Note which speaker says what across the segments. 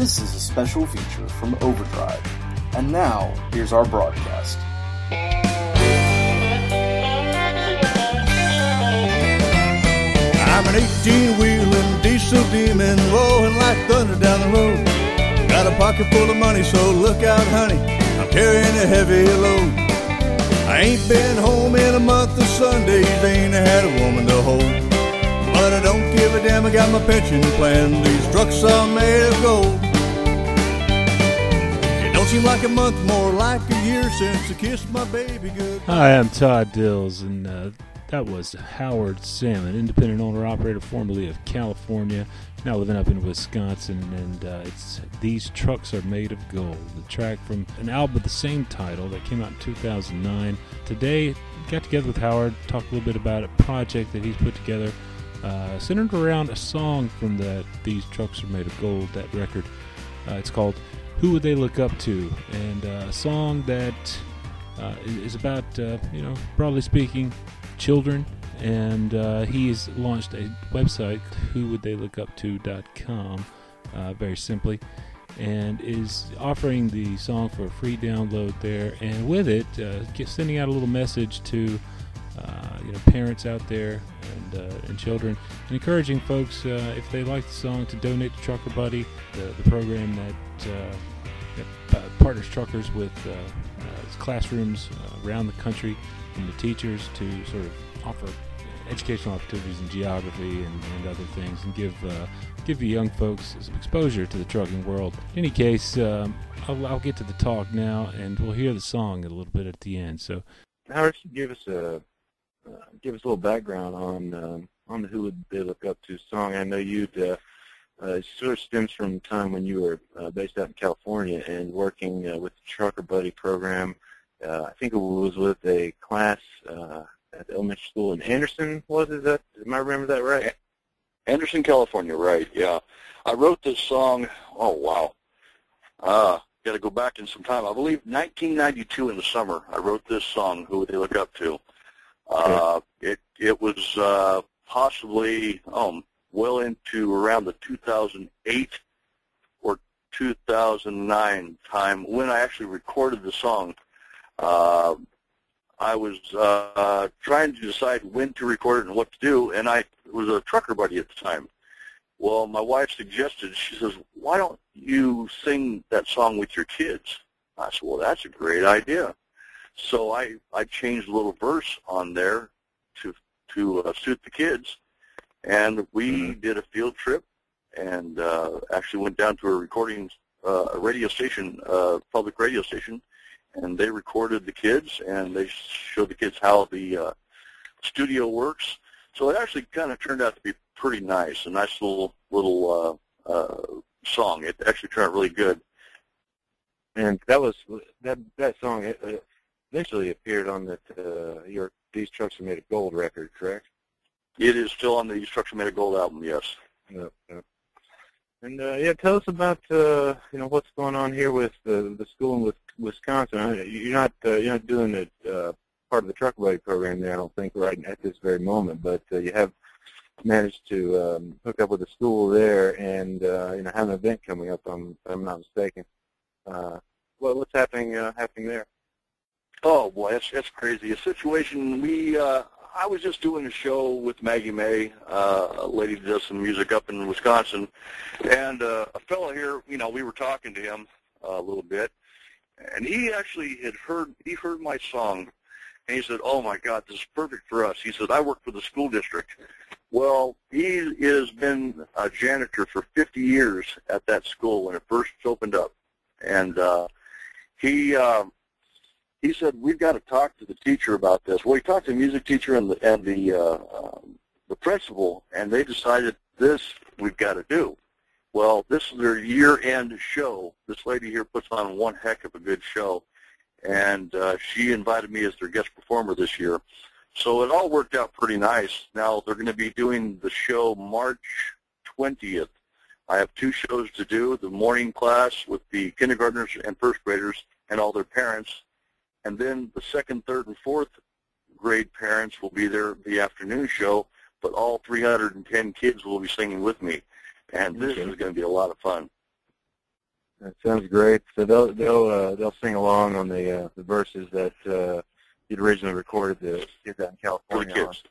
Speaker 1: This is a special feature from Overdrive. And now, here's our broadcast.
Speaker 2: I'm an 18-wheeling diesel demon rolling like thunder down the road. Got a pocket full of money, so look out, honey. I'm carrying a heavy load. I ain't been home in a month of Sundays, ain't had a woman to hold. But I don't give a damn, I got my pension plan. These trucks are made of gold. Seem like a month, more like a year since I kissed my baby good.
Speaker 3: Hi, I'm Todd Dills, and uh, that was Howard Salmon, independent owner operator formerly of California, now living up in Wisconsin. And uh, it's These Trucks Are Made of Gold, the track from an album with the same title that came out in 2009. Today, got together with Howard, talked a little bit about a project that he's put together, uh, centered around a song from that These Trucks Are Made of Gold, that record. Uh, it's called Who Would They Look Up To? And uh, a song that uh, is about, uh, you know, broadly speaking, children. And uh, he's launched a website, whowouldtheylookupto.com, uh, very simply, and is offering the song for a free download there. And with it, uh, sending out a little message to you know parents out there and uh, and children, and encouraging folks uh, if they like the song to donate to Trucker Buddy, the, the program that, uh, that uh, partners truckers with uh, uh, classrooms around the country and the teachers to sort of offer educational opportunities in geography and, and other things, and give give the young folks some exposure to the trucking world. In any case, um, I'll, I'll get to the talk now, and we'll hear the song a little bit at the end. So
Speaker 4: should give us a uh, give us a little background on um, on the Who Would They Look Up To song. I know you'd uh, uh, it sort of stems from the time when you were uh, based out in California and working uh, with the Trucker Buddy program. Uh, I think it was with a class uh, at the elementary school in Anderson. Was it that? Am I remember that right?
Speaker 5: Anderson, California, right, yeah. I wrote this song, oh, wow. Uh, got to go back in some time. I believe 1992 in the summer, I wrote this song, Who Would They Look Up To? Uh, it, it was uh, possibly um, well into around the 2008 or 2009 time when I actually recorded the song. Uh, I was uh, trying to decide when to record it and what to do, and I was a trucker buddy at the time. Well, my wife suggested, she says, why don't you sing that song with your kids? I said, well, that's a great idea. So I, I changed a little verse on there to, to uh, suit the kids, and we
Speaker 4: Mm-hmm.
Speaker 5: did a field trip and uh, actually went down to a recording, uh, a radio station, uh, public radio station, and they recorded the kids and they showed the kids how the uh, studio works. So it actually kind of turned out to be pretty nice, a nice little little uh, uh, song. It actually turned out really good.
Speaker 4: And that was that that song uh, eventually appeared on that uh, your These Trucks Are Made of Gold record, correct?
Speaker 5: It is still on the Trucks Are Made of Gold album, yes.
Speaker 4: Yep, yep. And uh, yeah, tell us about uh, you know what's going on here with the the school in Wis- Wisconsin. You're not uh, you're not doing it uh, part of the truck buddy program there, I don't think, right at this very moment. But uh, you have managed to um, hook up with a school there, and uh, you know have an event coming up. Um, if I'm not mistaken. Uh, well, what's happening uh, happening there?
Speaker 5: Oh boy, that's that's crazy. A situation we uh I was just doing a show with Maggie May, uh, a lady that does some music up in Wisconsin, and uh, a fellow here, you know, we were talking to him uh, a little bit, and he actually had heard he heard my song, and he said, "Oh my God, this is perfect for us." He said, "I work for the school district." Well, he has been a janitor for 50 years at that school when it first opened up, and uh, he. Uh, he said we've got to talk to the teacher about this. Well, he talked to the music teacher and the and the uh, um, the principal, and they decided this we've got to do. Well, this is their year-end show. This lady here puts on one heck of a good show, and uh, she invited me as their guest performer this year. So it all worked out pretty nice. Now they're going to be doing the show March 20th. I have two shows to do: the morning class with the kindergartners and first graders and all their parents, and then the second, third, and fourth grade parents will be there the afternoon show, but all 310 kids will be singing with me. And this
Speaker 4: Okay.
Speaker 5: is going to be a lot of fun.
Speaker 4: That sounds great. So they'll they'll uh, they'll sing along on the uh, the verses that uh, you'd originally recorded the kids out in
Speaker 5: For the
Speaker 4: California. on.
Speaker 5: kids.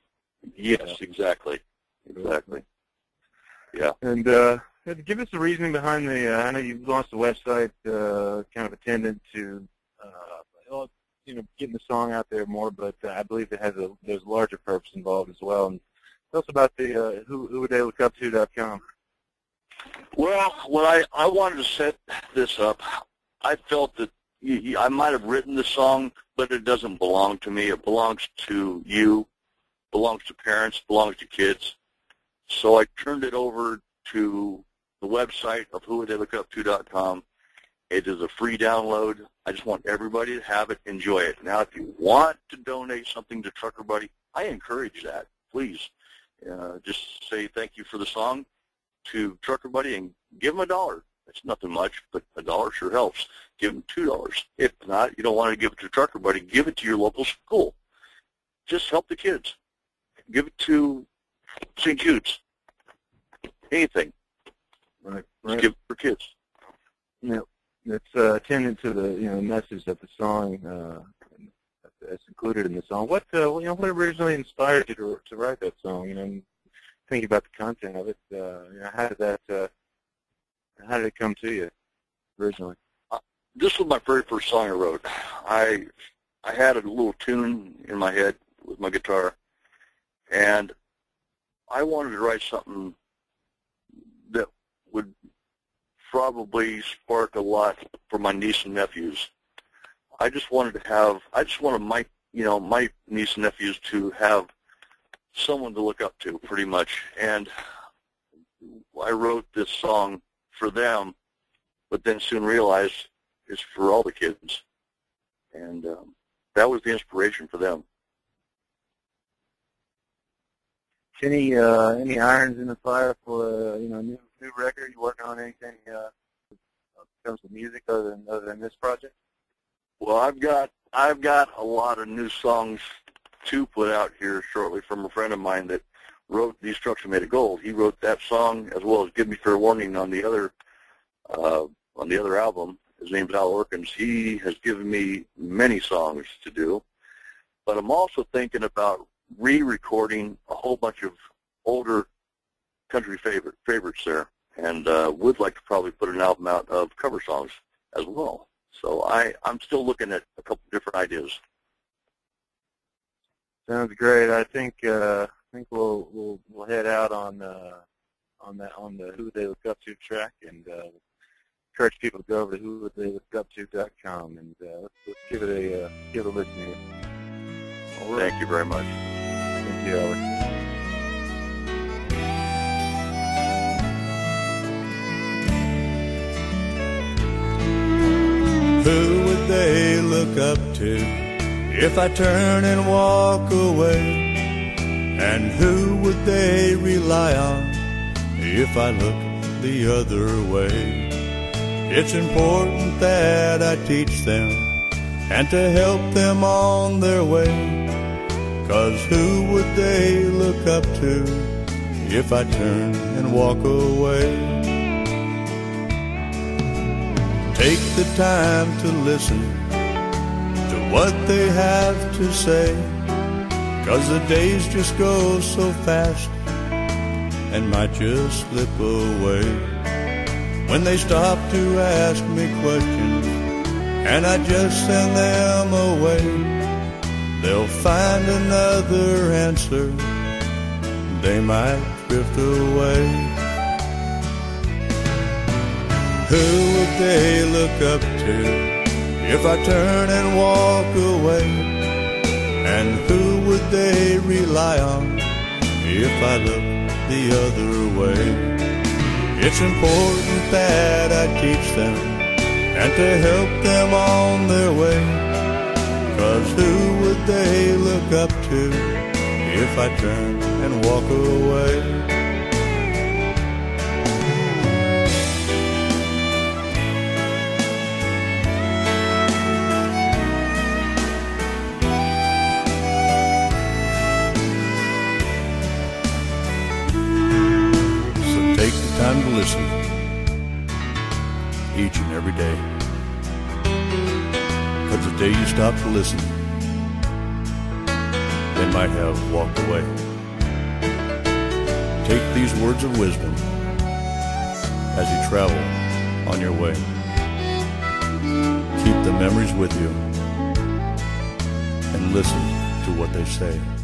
Speaker 5: Yes, exactly. Exactly. Yeah.
Speaker 4: And uh, give us the reasoning behind the. Uh, I know you've launched a website, uh, kind of attendant to, uh, well, you know, getting the song out there more, but uh, I believe it has a there's a larger purpose involved as well. And tell us about the uh, who who would they look up to dot com.
Speaker 5: Well, when I, I wanted to set this up, I felt that I might have written the song, but it doesn't belong to me. It belongs to you, belongs to parents, belongs to kids. So I turned it over to the website of whowouldtheylookupto.com. It is a free download. I just want everybody to have it, enjoy it. Now, if you want to donate something to Trucker Buddy, I encourage that. Please, uh, just say thank you for the song to Trucker Buddy and give them a dollar. It's nothing much, but a dollar sure helps. Give them two dollars. If not, you don't want to give it to Trucker Buddy, give it to your local school. Just help the kids. Give it to St. Jude's. Anything.
Speaker 4: Right.
Speaker 5: Just give it for kids.
Speaker 4: Yeah, it's uh, attendant to the you know message that the song uh, that's included in the song. What uh, you know what originally inspired you to to write that song? You know, thinking about the content of it. Uh, you know, how did that uh, how did it come to you originally?
Speaker 5: This was my very first song I wrote. I I had a little tune in my head with my guitar, and I wanted to write something that probably spark a lot for my niece and nephews. I just wanted to have, I just wanted my, you know, my niece and nephews to have someone to look up to, pretty much. And I wrote this song for them, but then soon realized it's for all the kids. And um, that was the inspiration for them.
Speaker 4: Any uh, any irons in the fire for uh, you know new new record? You working on anything uh, when it comes to music other than other than this project?
Speaker 5: Well, I've got I've got a lot of new songs to put out here shortly from a friend of mine that wrote "These Trucks Are Made of Gold." He wrote that song as well as "Give Me Fair Warning" on the other uh, on the other album. His name's Al Orkins. He has given me many songs to do, but I'm also thinking about re-recording a whole bunch of older country favorite favorites there, and uh, would like to probably put an album out of cover songs as well. So I, I'm still looking at a couple different ideas.
Speaker 4: Sounds great. I think uh, I think we'll we'll we'll head out on uh, on that on the Who They Look Up To track and uh, encourage people to go over to whotheylookup2.com and uh, let's, let's give it a uh, give it a listen here. Right.
Speaker 5: Thank you very much.
Speaker 4: Thank you, Albert.
Speaker 2: Look up to if I turn and walk away? And who would they rely on if I look the other way? It's important that I teach them and to help them on their way. Cause who would they look up to if I turn and walk away? Take the time to listen what they have to say. Cause the days just go so fast and might just slip away. When they stop to ask me questions and I just send them away, they'll find another answer. They might drift away. Who would they look up to if I turn and walk away? And who would they rely on if I look the other way? It's important that I teach them and to help them on their way. Cause who would they look up to if I turn and walk away? Time to listen. each and every day. Cause the day you stop to listen, they might have walked away. Take these words of wisdom as you travel on your way. Keep the memories with you and listen to what they say.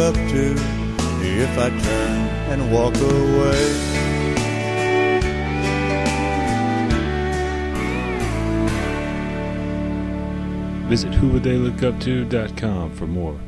Speaker 2: Up to if I turn and walk away?
Speaker 3: Visit whowouldtheylookup to.com for more.